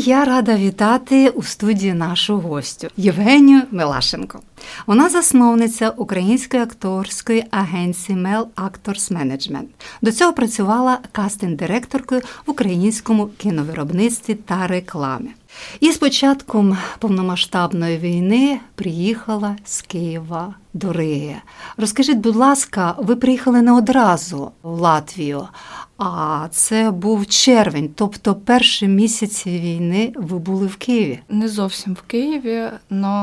Я рада вітати у студії нашу гостю Євгенію Милашенко. Вона засновниця української акторської агенції Mel Actors Management. До цього працювала кастинг-директоркою в українському кіновиробництві та рекламі. І з початком повномасштабної війни приїхала з Києва до Риги. Розкажіть, будь ласка, ви приїхали не одразу в Латвію, а це був червень, тобто перші місяці війни ви були в Києві. Не зовсім в Києві,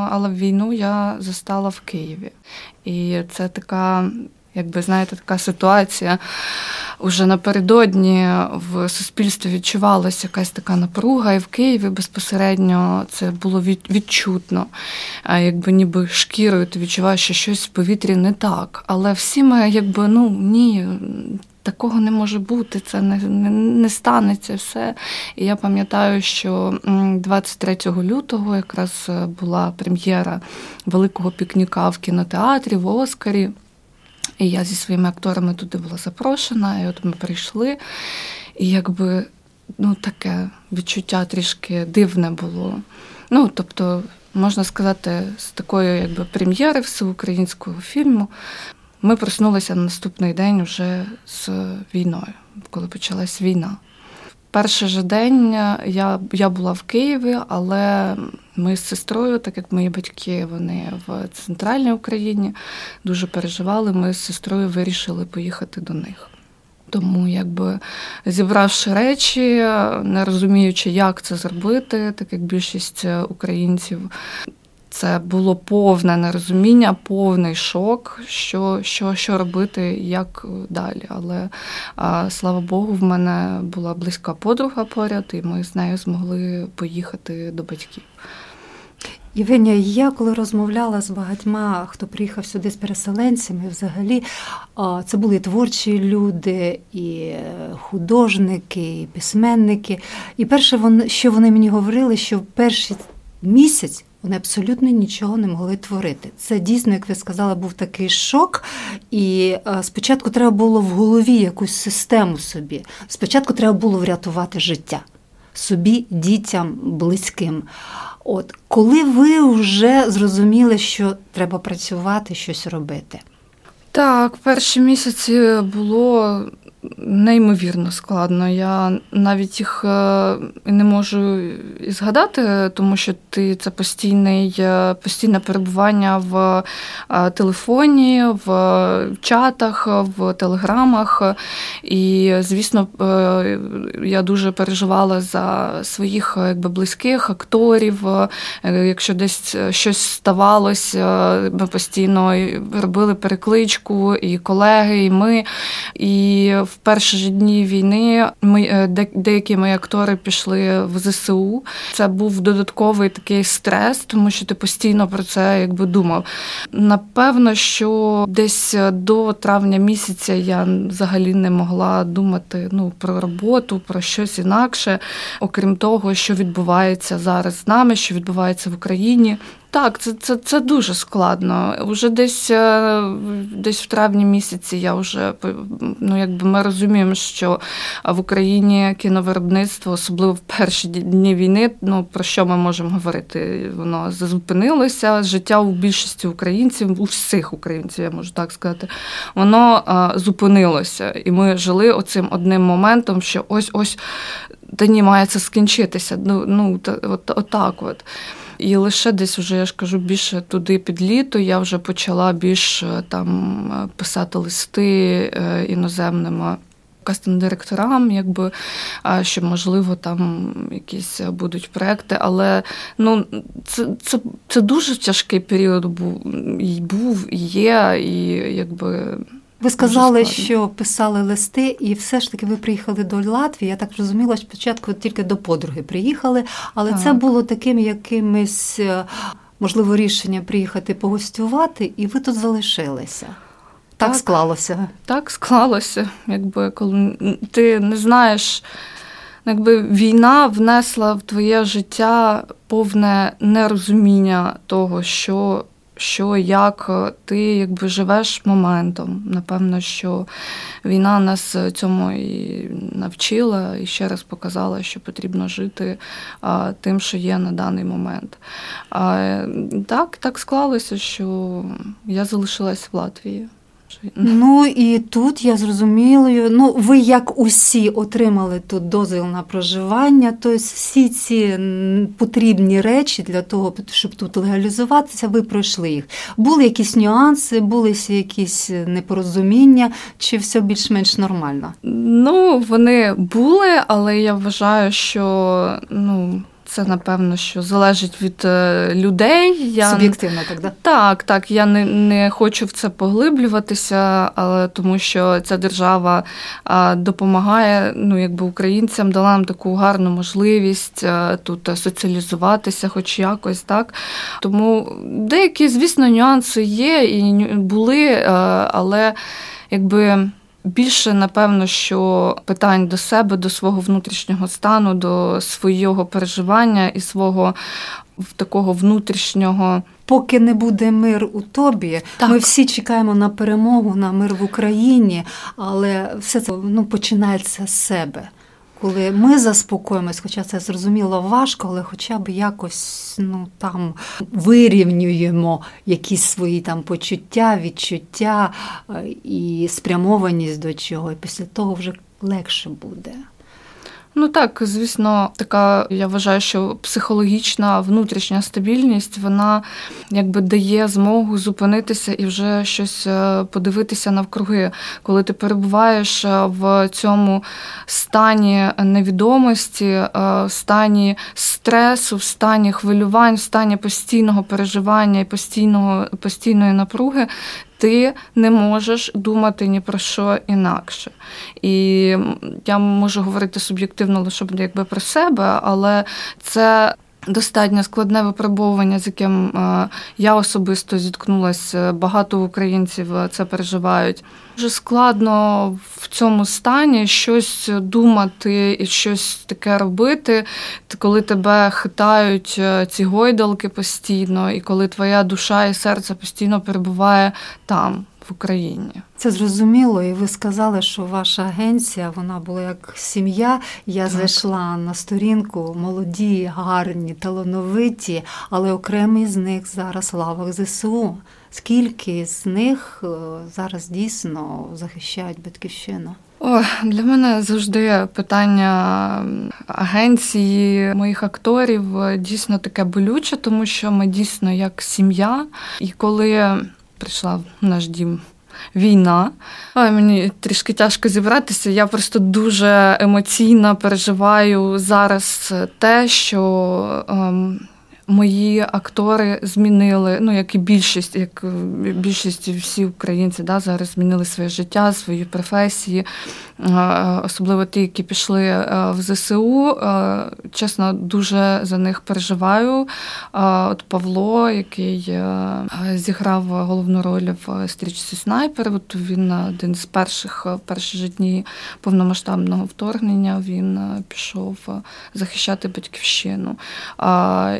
але війну я застала в Києві. І це така, якби знаєте, така ситуація. Уже напередодні в суспільстві відчувалася якась така напруга, і в Києві безпосередньо це було відчутно. Якби ніби шкірою ти відчуваєш, що щось в повітрі не так. Але всі ми, якби ну ні, такого не може бути, це не, не, не станеться все. І я пам'ятаю, що 23 лютого якраз е, була прем'єра великого пікніка в кінотеатрі в Оскарі. І я зі своїми акторами туди була запрошена, і от ми прийшли. І якби ну, таке відчуття трішки дивне було. Ну, тобто, можна сказати, з такої якби прем'єри всеукраїнського фільму ми проснулися на наступний день вже з війною, коли почалась війна. Перший же день я я була в Києві, але ми з сестрою, так як мої батьки, вони в центральній Україні дуже переживали. Ми з сестрою вирішили поїхати до них. Тому, якби зібравши речі, не розуміючи, як це зробити, так як більшість українців це було повне нерозуміння, повний шок, що що, що робити, як далі. Але слава Богу, в мене була близька подруга поряд, і ми з нею змогли поїхати до батьків. Євгенія, я коли розмовляла з багатьма, хто приїхав сюди з переселенцями, взагалі це були творчі люди, і художники, і письменники. І перше, що вони мені говорили, що в перший місяць вони абсолютно нічого не могли творити. Це дійсно, як ви сказали, був такий шок. І е, спочатку треба було в голові якусь систему собі. Спочатку треба було врятувати життя собі, дітям, близьким. От коли ви вже зрозуміли, що треба працювати, щось робити. Так, перші місяці було неймовірно складно. Я навіть їх е, не можу і згадати, тому що ти це постійне, постійне перебування в е, телефоні, в чатах, в телеграмах. І, звісно, е, я дуже переживала за своїх якби, близьких акторів. Якщо десь щось ставалося, ми постійно робили перекличку, і колеги, і ми. І в перші ж дні війни ми е, деякі мої актори пішли в ЗСУ. Це був додатковий такий стрес, тому що ти постійно про це якби думав. Напевно, що десь до травня місяця я взагалі не могла думати ну про роботу, про щось інакше, окрім того, що відбувається зараз з нами, що відбувається в Україні. Так, це це, це дуже складно. Уже десь е, десь в травні місяці я вже ну, якби ми розуміємо, що в Україні кіновиробництво, особливо в перші дні війни, ну про що ми можемо говорити? Воно зупинилося. Життя у більшості українців, у всіх українців, я можу так сказати, воно зупинилося. І ми жили оцим одним моментом, що ось ось та ні, має це скінчитися. Ну, ну от, от, от от. І лише десь вже я ж кажу більше туди під літо я вже почала більш е, там писати листи е, іноземним кастинг-директорам, якби щоб можливо там якісь будуть проекти. Але ну це це, це дуже тяжкий період був і був, і є, і якби. Ви сказали, що писали листи, і все ж таки ви приїхали до Латвії. Я так зрозуміла, що спочатку тільки до подруги приїхали, але так. це було таким якимось, е, можливо, рішенням приїхати погостювати, і ви тут залишилися. Так, так склалося. Так склалося. Якби коли ти не знаєш, якби війна внесла в твоє життя повне нерозуміння того, що що як е, ти якби живеш моментом. Напевно, що війна нас цьому і навчила, і ще раз показала, що потрібно жити а, тим, що є на даний момент. А, Так, так склалося, що я залишилась в Латвії. Ну і тут я зрозуміла, ну ви як усі отримали тут дозвіл на проживання, тобто всі ці потрібні речі для того, щоб тут легалізуватися, ви пройшли їх. Були якісь нюанси, були якісь непорозуміння, чи все більш-менш нормально? Ну, вони були, але я вважаю, що ну. Це напевно, що залежить від е, людей. Я... Суб'єктивно, так, да? так, так. Я не не хочу в це поглиблюватися, але тому що ця держава допомагає ну, якби українцям, дала нам таку гарну можливість е, тут соціалізуватися, хоч якось так. Тому деякі, звісно, нюанси є і були, е, але якби. Більше, напевно, що питань до себе, до свого внутрішнього стану, до свого переживання і свого такого внутрішнього. Поки не буде мир у тобі, так. ми всі чекаємо на перемогу, на мир в Україні, але все це ну, починається з себе коли ми заспокоїмось, хоча це зрозуміло важко, але хоча б якось ну там вирівнюємо якісь свої там почуття, відчуття е, і спрямованість до чого, і після того вже легше буде. Ну так, звісно, така я вважаю, що психологічна внутрішня стабільність вона якби дає змогу зупинитися і вже щось е, подивитися навкруги, коли ти перебуваєш е, в цьому стані невідомості, е, стані стресу, в стані хвилювань, в стані постійного переживання і постійного постійної напруги, ти не можеш думати ні про що інакше. І я можу говорити суб'єктивно лише якби про себе, але це. Достатньо складне випробовування, з яким е, я особисто зіткнулася. Багато українців це переживають. Дуже складно в цьому стані щось думати і щось таке робити, коли тебе хитають е, ці гойдалки постійно, і коли твоя душа і серце постійно перебуває там. В Україні це зрозуміло, і ви сказали, що ваша агенція вона була як сім'я. Я так. зайшла на сторінку молоді, гарні, талановиті, але окремі з них зараз в лавах ЗСУ. Скільки з них е, зараз дійсно захищають батьківщину? О, Для мене завжди питання агенції моїх акторів е, дійсно таке болюче, тому що ми дійсно як сім'я. І коли прийшла в наш дім війна, Ой, мені трішки тяжко зібратися. Я просто дуже емоційно переживаю зараз те, що. Ем, мої актори змінили, ну як і більшість, як е, більшість всі українці да, зараз змінили своє життя, свої професії, е, особливо ті, які пішли е, в ЗСУ. Чесно, дуже за них переживаю. От Павло, який зіграв головну роль в стрічці Снайпер, от він один з перших перші ж повномасштабного вторгнення він пішов захищати батьківщину.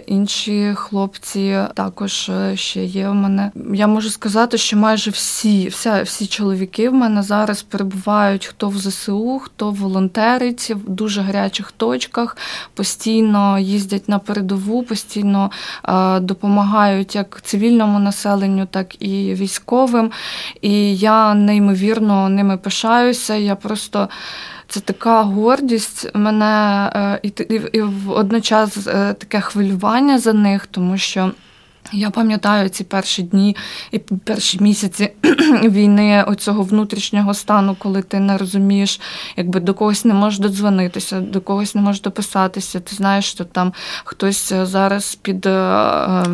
Інші інші хлопці також е, ще є в мене. Я можу сказати, що майже всі, вся, всі чоловіки в мене зараз перебувають хто в ЗСУ, хто волонтерить в дуже гарячих точках, постійно їздять на передову, постійно е, допомагають як цивільному населенню, так і військовим. І я неймовірно ними пишаюся. Я просто. Це така гордість мене е, і, і, і водночас е, таке хвилювання за них, тому що. Я пам'ятаю ці перші дні і перші місяці війни, оцього внутрішнього стану, коли ти не розумієш, якби до когось не можеш додзвонитися, до когось не можеш дописатися. Ти знаєш, що там хтось зараз під е,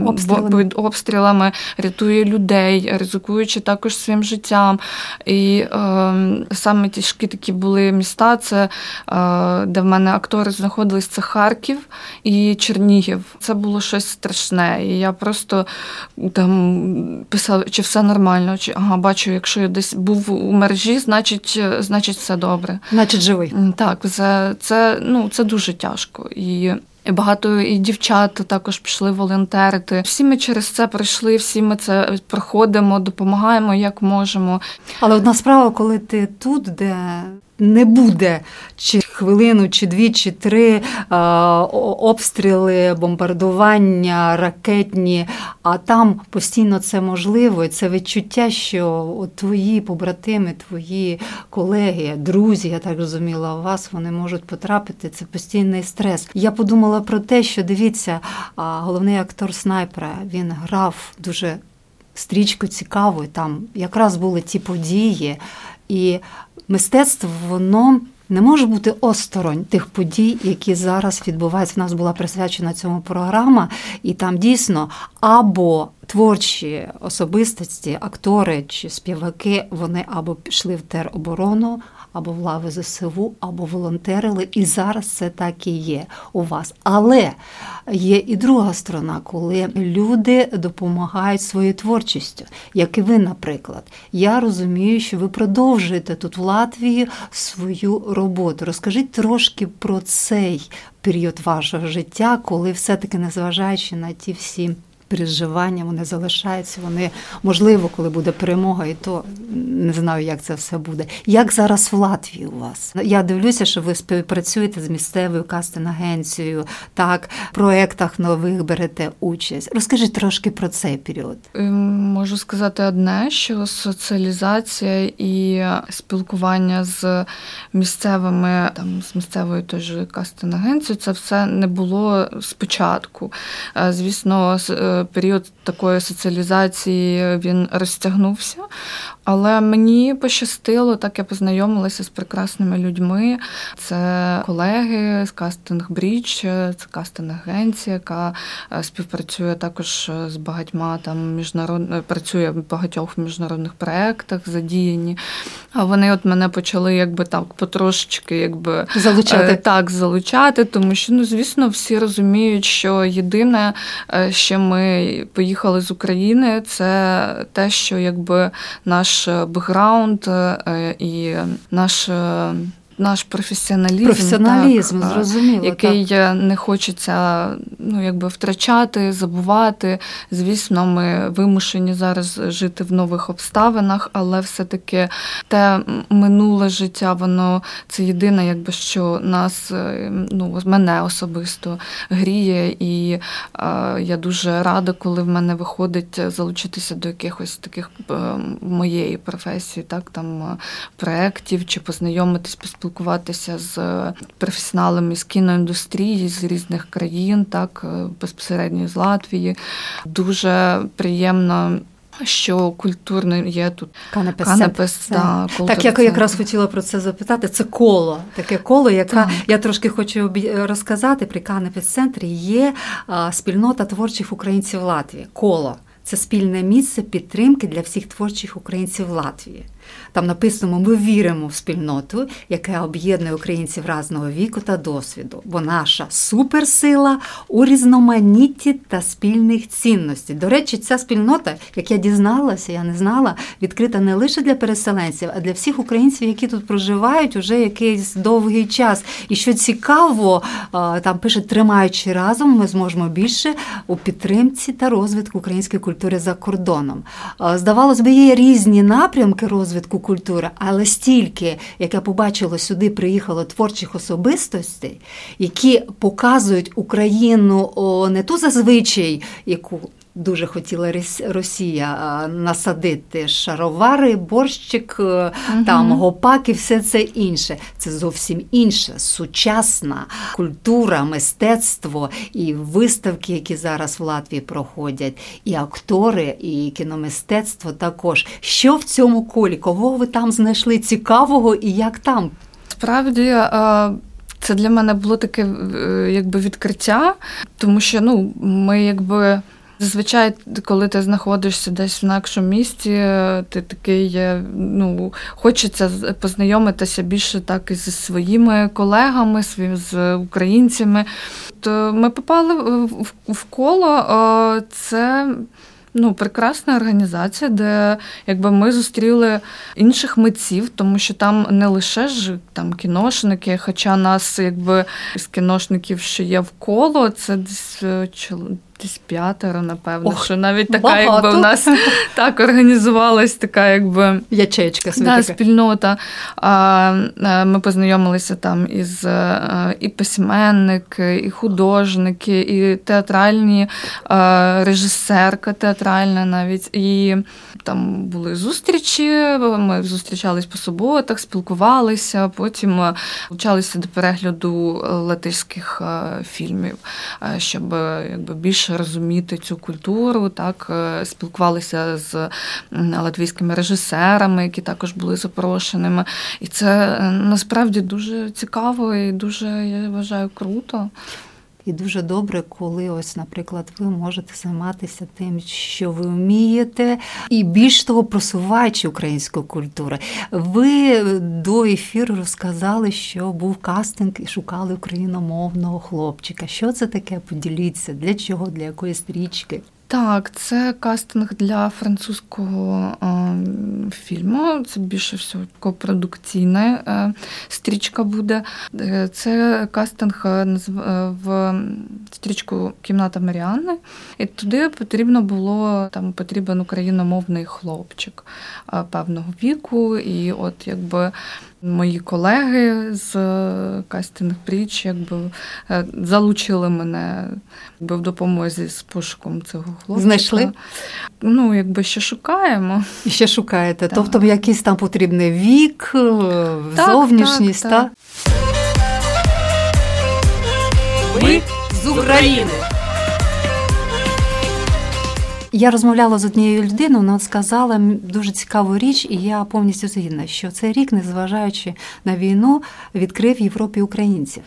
обстрілами, під обстрілами рятує людей, ризикуючи також своїм життям. І е, саме тяжкі такі були міста, це е, де в мене актори знаходились, це Харків і Чернігів. Це було щось страшне. І я просто просто там писав, чи все нормально, чи ага, бачу, якщо я десь був у мережі, значить, значить все добре. Значить, живий. Так, це, це, ну, це дуже тяжко. І і Багато і дівчат також пішли волонтерити. Всі ми через це пройшли, всі ми це проходимо, допомагаємо як можемо. Але одна справа, коли ти тут, де не буде чи хвилину, чи дві, чи три обстріли, бомбардування, ракетні, а там постійно це можливо. І Це відчуття, що твої побратими, твої колеги, друзі, я так розуміла, у вас вони можуть потрапити. Це постійний стрес. Я подумала про те, що дивіться, головний актор снайпера він грав дуже стрічку цікаву. Там якраз були ті події. І мистецтво воно не може бути осторонь тих подій, які зараз відбуваються. У нас була присвячена цьому програма, і там дійсно або творчі особистості, актори чи співаки, вони або пішли в тероборону, або в лави ЗСУ, або волонтерили. І зараз це так і є у вас. Але є і друга сторона, коли люди допомагають своєю творчістю, як і ви, наприклад. Я розумію, що ви продовжуєте тут в Латвії свою роботу. Розкажіть трошки про цей період вашого життя, коли все-таки незважаючи на ті всі переживання, вони залишаються. Вони можливо, коли буде перемога, і то не знаю, як це все буде. Як зараз в Латвії у вас? Я дивлюся, що ви співпрацюєте з місцевою кастинг-агенцією, так в проєктах нових берете участь. Розкажіть трошки про цей період. Ем, можу сказати одне, що соціалізація і спілкування з місцевими, там з місцевою же кастинг-агенцією, це все не було спочатку. Е, звісно, період такої соціалізації він розтягнувся. Але мені пощастило, так я познайомилася з прекрасними людьми. Це колеги з кастинг Бріч, це кастинг-агенція, яка е, співпрацює також з багатьма там міжнародно працює в багатьох міжнародних проєктах, задіяні. А вони от мене почали якби так потрошечки якби залучати. Е, так, залучати, тому що ну, звісно, всі розуміють, що єдине, е, що ми поїхали з України, це те, що якби наш е, бекграунд е, і наш е, наш професіоналізм, професіоналізм так, зрозуміло, який так. не хочеться ну, якби втрачати, забувати. Звісно, ми вимушені зараз жити в нових обставинах, але все-таки те минуле життя, воно це єдине, якби що нас, е, ну мене особисто гріє, і е, я дуже рада, коли в мене виходить залучитися до якихось таких е, моєї професії, так там проєктів чи познайомитись поспілкуватися з професіоналами з кіноіндустрії з різних країн, так е, безпосередньо з Латвії. Дуже приємно. Що культурно є тут Канепес, Канепес да, так як я якраз хотіла про це запитати. Це коло, таке коло, яке я трошки хочу розказати. При Канепес центрі є спільнота творчих українців Латвії. Коло це спільне місце підтримки для всіх творчих українців Латвії. Там написано: ми віримо в спільноту, яка об'єднує українців разного віку та досвіду, бо наша суперсила у різноманітті та спільних цінностей. До речі, ця спільнота, як я дізналася, я не знала, відкрита не лише для переселенців, а для всіх українців, які тут проживають уже якийсь довгий час. І що цікаво, там пише, тримаючи разом, ми зможемо більше у підтримці та розвитку української культури за кордоном. Здавалось би, є різні напрямки розвитку культури, але стільки, як я побачила, сюди приїхало творчих особистостей, які показують Україну не ту зазвичай, яку дуже хотіла Росія насадити шаровари, борщик, угу. там гопак і все це інше. Це зовсім інше, сучасна культура, мистецтво і виставки, які зараз в Латвії проходять, і актори, і кіномистецтво також. Що в цьому колі? Кого ви там знайшли цікавого і як там? Справді. Це для мене було таке е, якби відкриття, тому що ну ми якби Зазвичай, коли ти знаходишся десь в інакшому місті, ти такий ну, хочеться познайомитися більше так і зі своїми колегами, з українцями. То ми попали в коло. Це ну, прекрасна організація, де якби ми зустріли інших митців, тому що там не лише ж там кіношники, хоча нас якби з кіношників, що є в коло, це десь е, десь п'ятеро, напевно, Ох, що навіть така, багато. якби у нас так організувалась така, якби ячечка да, спільнота. А, Ми познайомилися там із е, і письменники, і художники, і театральні режисерка театральна навіть. І там були зустрічі. Ми зустрічались по суботах, спілкувалися, потім вчалися до перегляду латиських фільмів, щоб якби більше розуміти цю культуру, так е, спілкувалися з латвійськими режисерами, які також були запрошеними. І це е, насправді дуже цікаво і дуже я вважаю круто. І дуже добре, коли ось, наприклад, ви можете займатися тим, що ви вмієте, і більш того, просуваючи українську культуру. Ви до ефіру розказали, що був кастинг і шукали україномовного хлопчика. Що це таке? Поділіться, для чого, для якоїсь стрічки? Так, це кастинг для французького е, фільму. Це більше всього копродукційна е, стрічка буде. Е, це кастинг е, в стрічку Кімната Маріанни. І туди потрібно було там потрібен україномовний хлопчик певного віку. І от якби Мої колеги з е, кастинг пріч якби е, залучили мене якби, в допомозі з пошуком цього хлопчика. Знайшли? Ну, якби ще шукаємо. І ще шукаєте. Так. Тобто якийсь там потрібний вік, е, так, зовнішність, так? так. Ми з України. Я розмовляла з однією людиною, вона сказала дуже цікаву річ, і я повністю згідна, що цей рік, незважаючи на війну, відкрив Європі українців.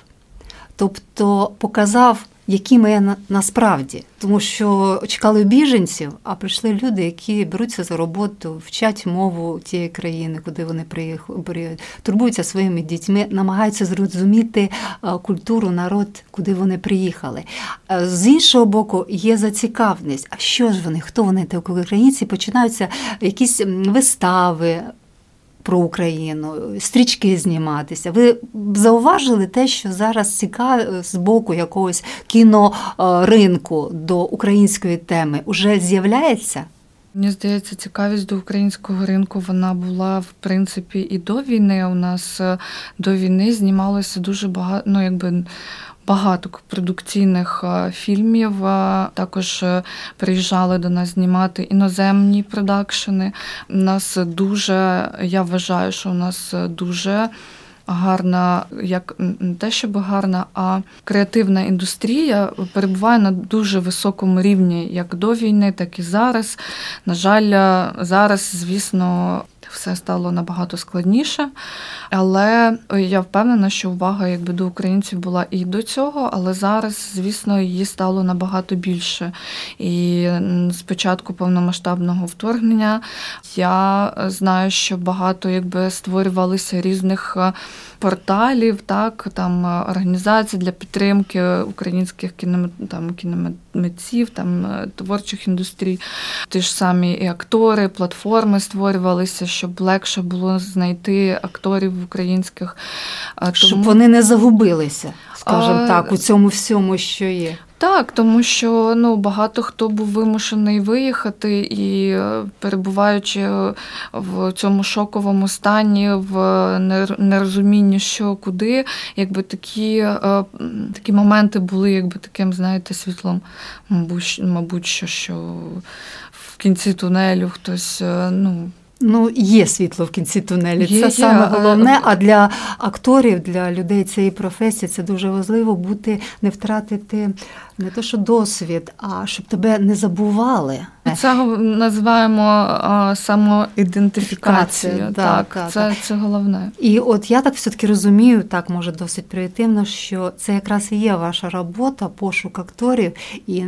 Тобто показав які ми на, насправді, тому що чекали біженців, а прийшли люди, які беруться за роботу, вчать мову тієї країни, куди вони приїхали, турбуються своїми дітьми, намагаються зрозуміти культуру, народ, куди вони приїхали. З іншого боку, є зацікавленість. А що ж вони? Хто вони? Такі українці починаються якісь вистави про Україну, стрічки зніматися. Ви зауважили те, що зараз цікаве з боку якогось кіноринку до української теми уже з'являється? Мені здається, цікавість до українського ринку вона була в принципі і до війни. У нас е, до війни знімалося дуже багато, ну якби багато продукційних е, фільмів. Е, також е, приїжджали до нас знімати іноземні продакшени. У нас дуже, я вважаю, що у нас дуже. Гарна, як не те, щоб гарна, а креативна індустрія перебуває на дуже високому рівні, як до війни, так і зараз. На жаль, зараз, звісно, все стало набагато складніше. Але я впевнена, що увага якби до українців була і до цього, але зараз, звісно, її стало набагато більше. І з початку повномасштабного вторгнення я знаю, що багато якби створювалися різних е, порталів, так там е, організацій для підтримки українських кінем, кінематців, там е, творчих індустрій. Ті ж самі і актори, платформи створювалися, щоб легше було знайти акторів українських. Щоб Тому... вони не загубилися, скажімо а... так, у цьому всьому, що є. Так, тому що ну багато хто був вимушений виїхати і е, перебуваючи в цьому шоковому стані, в нерозумінні, що куди, якби такі е, такі моменти були, якби таким, знаєте, світлом, мабуть, мабуть, що, що в кінці тунелю хтось е, ну. Ну, є світло в кінці тунелі. Є, це є. саме головне. А для акторів, для людей цієї професії, це дуже важливо бути, не втратити не то, що досвід, а щоб тебе не забували. Це називаємо самоідентифікацією. Так, так, так, це це головне. І от я так все-таки розумію, так може досить примітивно, що це якраз і є ваша робота, пошук акторів і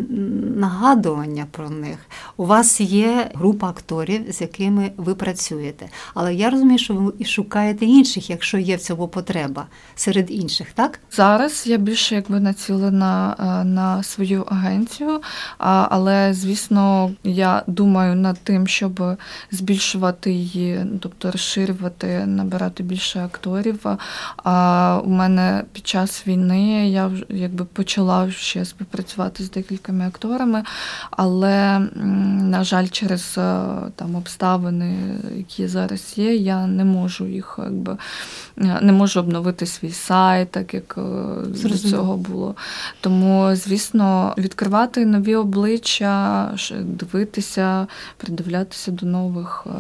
нагадування про них. У вас є група акторів, з якими ви працюєте. Але я розумію, що ви і шукаєте інших, якщо є в цьому потреба серед інших, так? Зараз я більше якби націлена е, на свою агенцію, але звісно я думаю над тим, щоб збільшувати її, тобто розширювати, набирати більше акторів. А у мене під час війни я якби почала ще співпрацювати з декількома акторами, але, на жаль, через е, там обставини, які зараз є, я не можу їх якби не можу обновити свій сайт, так як е, до цього було. Тому, звісно, відкривати нові обличчя, дивитися, придивлятися до нових е,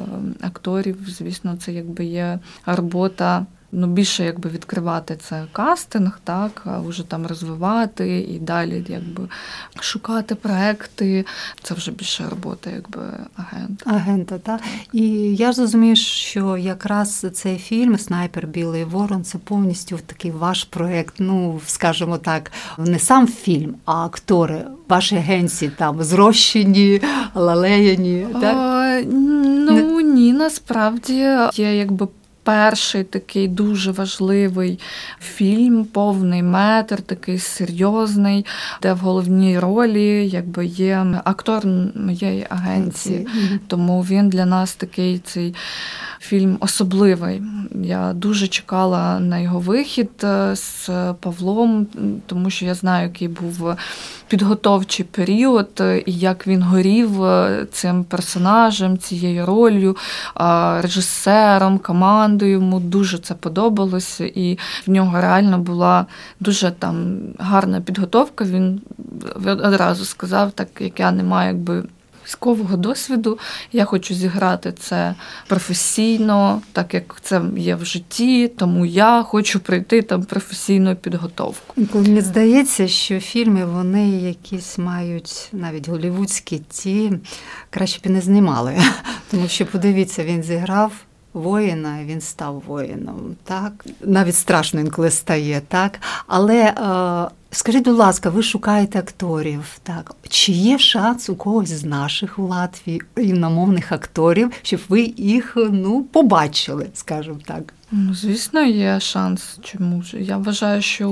акторів. Звісно, це якби є робота ну, більше якби відкривати це кастинг, так, а вже там розвивати і далі якби шукати проекти. Це вже більше робота, якби агента. Агента, так. І я ж розумію, що якраз цей фільм Снайпер Білий Ворон це повністю такий ваш проект. Ну, скажімо так, не сам фільм, а актори. Ваші агенції там зрощені, лалеяні. так? О, ну ні, насправді є якби перший такий дуже важливий фільм, повний метр, такий серйозний, де в головній ролі якби є актор моєї агенції. Тому він для нас такий цей фільм особливий. Я дуже чекала на його вихід е, з Павлом, тому що я знаю, який був підготовчий період, е, і як він горів е, цим персонажем, цією ролью, режисером, командою. Йому дуже це подобалося, і в нього реально була дуже там гарна підготовка. Він одразу сказав, так як я не маю якби військового досвіду. Я хочу зіграти це професійно, так як це є в житті, тому я хочу пройти там професійну підготовку. Мені здається, що фільми вони якісь мають навіть голівудські ті краще б і не знімали, тому що подивіться, він зіграв. Воїна, він став воїном, так навіть страшно інколи стає, так. Але е, Скажіть, будь ласка, ви шукаєте акторів, так? Чи є шанс у когось з наших у Латвії іномовних акторів, щоб ви їх ну, побачили, скажімо так? Ну, звісно, є шанс. Чому ж? Я вважаю, що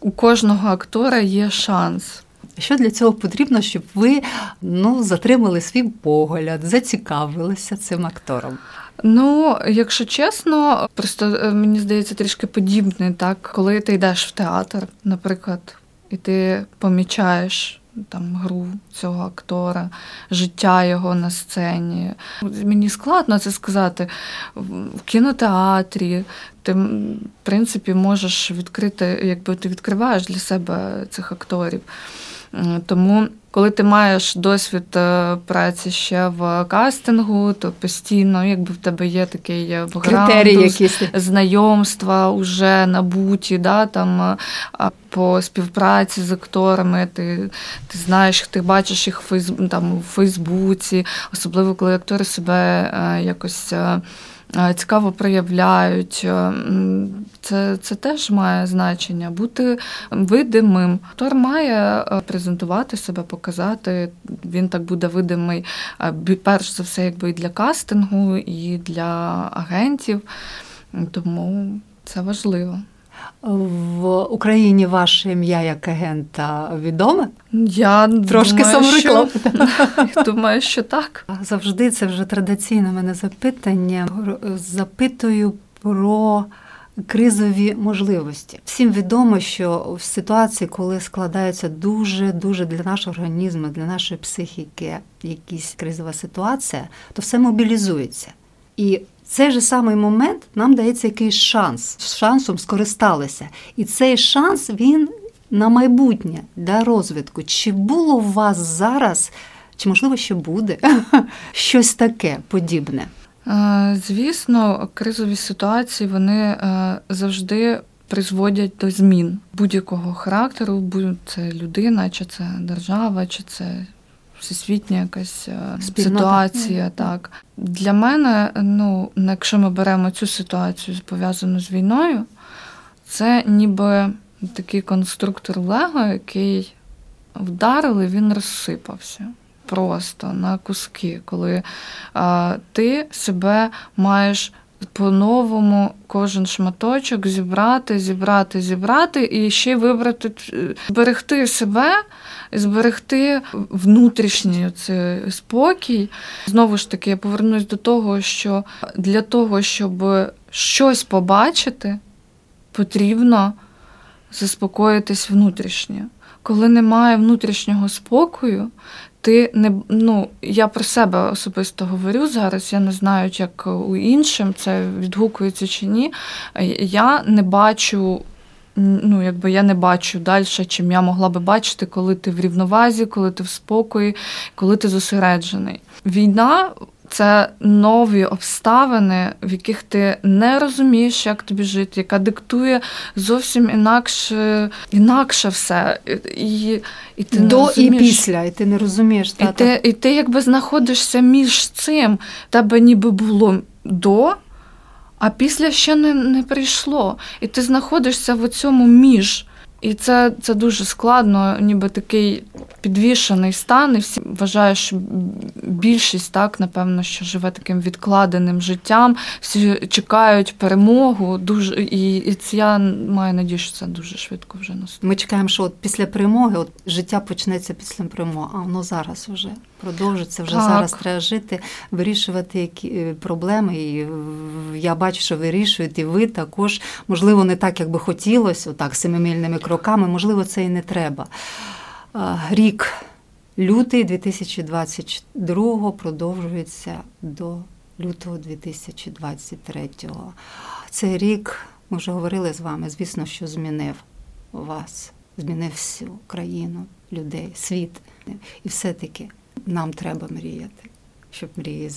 у кожного актора є шанс. Що для цього потрібно, щоб ви ну, затримали свій погляд, зацікавилися цим актором? Ну, якщо чесно, просто е, мені здається трішки подібне, так, коли ти йдеш в театр, наприклад, і ти помічаєш там гру цього актора, життя його на сцені. Мені складно це сказати. В кінотеатрі ти, в принципі, можеш відкрити, якби ти відкриваєш для себе цих акторів. Тому коли ти маєш досвід е, праці ще в кастингу, то постійно, якби в тебе є такий е, якісь. знайомства вже набуті, да, там по співпраці з акторами, ти ти знаєш, ти бачиш їх там, у Фейсбуці, особливо коли актори себе якось. Цікаво проявляють. Е, це це теж має значення бути видимим. Тор має е, презентувати себе, показати. Він так буде видимий перш за все, якби і для кастингу, і для агентів. Тому це важливо. В Україні ваше ім'я як агента відоме? Я трошки самореклам. Думаю, що так. Завжди це вже традиційне мене запитання. Запитую про кризові можливості. Всім відомо, що в ситуації, коли складається дуже дуже для нашого організму, для нашої психіки якась кризова ситуація, то все мобілізується. І цей же самий момент нам дається якийсь шанс. З шансом скористалися. І цей шанс він на майбутнє для розвитку. Чи було у вас зараз, чи можливо ще буде щось таке подібне? Е, звісно, кризові ситуації вони е, завжди призводять до змін будь-якого характеру, будь це людина, чи це держава, чи це всесвітня якась е, Спільнота. ситуація. Так для мене, ну якщо ми беремо цю ситуацію пов'язану з війною, це ніби такий конструктор Лего, який вдарили, він розсипався. Просто на куски, коли а, ти себе маєш по-новому кожен шматочок зібрати, зібрати, зібрати і ще вибрати, зберегти себе, зберегти внутрішній цей спокій. Знову ж таки, я повернусь до того, що для того, щоб щось побачити, потрібно заспокоїтись внутрішньо. Коли немає внутрішнього спокою, ти не ну я про себе особисто говорю зараз. Я не знаю, як у іншим це відгукується чи ні. Я не бачу. Ну, якби я не бачу далі, чим я могла би бачити, коли ти в рівновазі, коли ти в спокої, коли ти зосереджений. Війна це нові обставини, в яких ти не розумієш, як тобі жити, яка диктує зовсім інакше інакше все. І, і ти До не і після, і ти не розумієш. І ти, і ти якби знаходишся між цим, тебе ніби було до. А після ще не не прийшло. І ти знаходишся в цьому між. І це це дуже складно, ніби такий підвішений стан. І всі вважають, що більшість так, напевно, що живе таким відкладеним життям. Всі чекають перемогу. Дуже і, і це я маю надію, що це дуже швидко вже наступить. Ми чекаємо, що от після перемоги от життя почнеться після перемоги, а воно зараз вже продовжиться. Вже так. зараз треба жити, вирішувати які е, проблеми. І я бачу, що вирішуєте, і ви також можливо не так, як би хотілося, отак семимільними кроками. Можливо, це і не треба. Рік лютий 2022 продовжується до лютого 2023. Цей рік, ми вже говорили з вами, звісно, що змінив вас, змінив всю країну, людей, світ. І все-таки нам треба мріяти, щоб мрії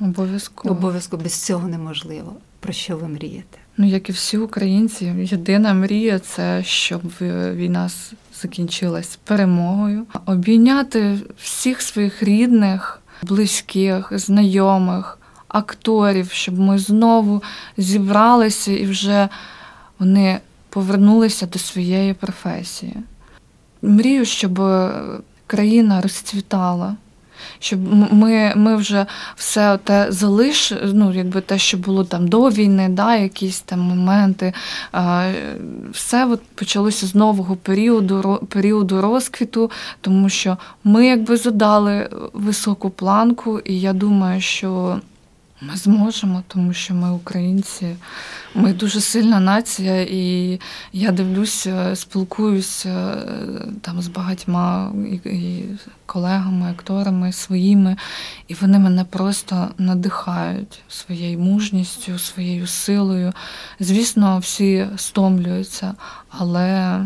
Обов'язково. Обов'язково без цього неможливо. Про що ви мрієте? Ну, як і всі українці, єдина мрія це щоб війна закінчилась перемогою, обійняти всіх своїх рідних, близьких, знайомих, акторів, щоб ми знову зібралися і вже вони повернулися до своєї професії. Мрію, щоб країна розцвітала щоб ми ми вже все те залиш, ну якби те, що було там до війни, да, якісь там моменти, все от почалося з нового періоду, періоду розквіту, тому що ми якби задали високу планку, і я думаю, що. Ми зможемо, тому що ми українці, ми дуже сильна нація, і я дивлюся, спілкуюся там з багатьма і колегами, акторами своїми, і вони мене просто надихають своєю мужністю, своєю силою. Звісно, всі стомлюються, але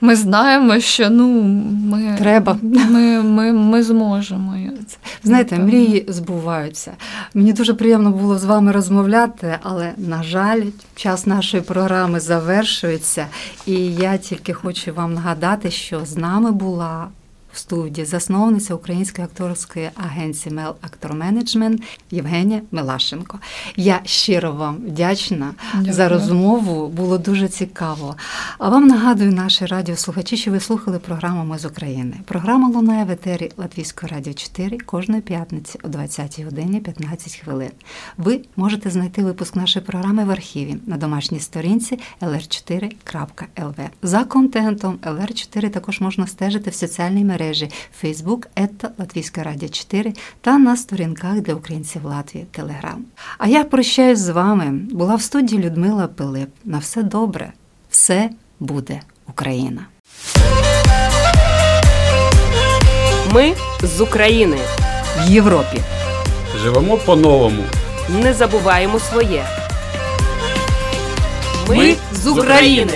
ми знаємо, що ну ми Треба. Ми, ми, ми зможемо. Знаєте, мрії збуваються. Мені дуже приємно було з вами розмовляти, але, на жаль, час нашої програми завершується. І я тільки хочу вам нагадати, що з нами була в студії засновниця Української акторської агенції Мел Актор Менеджмент Євгенія Милашенко. Я щиро вам вдячна Дякую. за розмову. Було дуже цікаво. А вам нагадую, наші радіослухачі, що ви слухали програму Ми з України. Програма лунає в етері Латвійської радіо 4 кожної п'ятниці о 20 годині 15 хвилин. Ви можете знайти випуск нашої програми в архіві на домашній сторінці lr4.lv. За контентом LR4 також можна стежити в соціальній мережі Facebook ета Латвійська радіо 4 та на сторінках для українців Латвії Телеграм. А я прощаюсь з вами. Була в студії Людмила Пилип. На все добре, все буде Україна. Ми з України. В Європі. Живемо по-новому. Не забуваємо своє. Ми з України.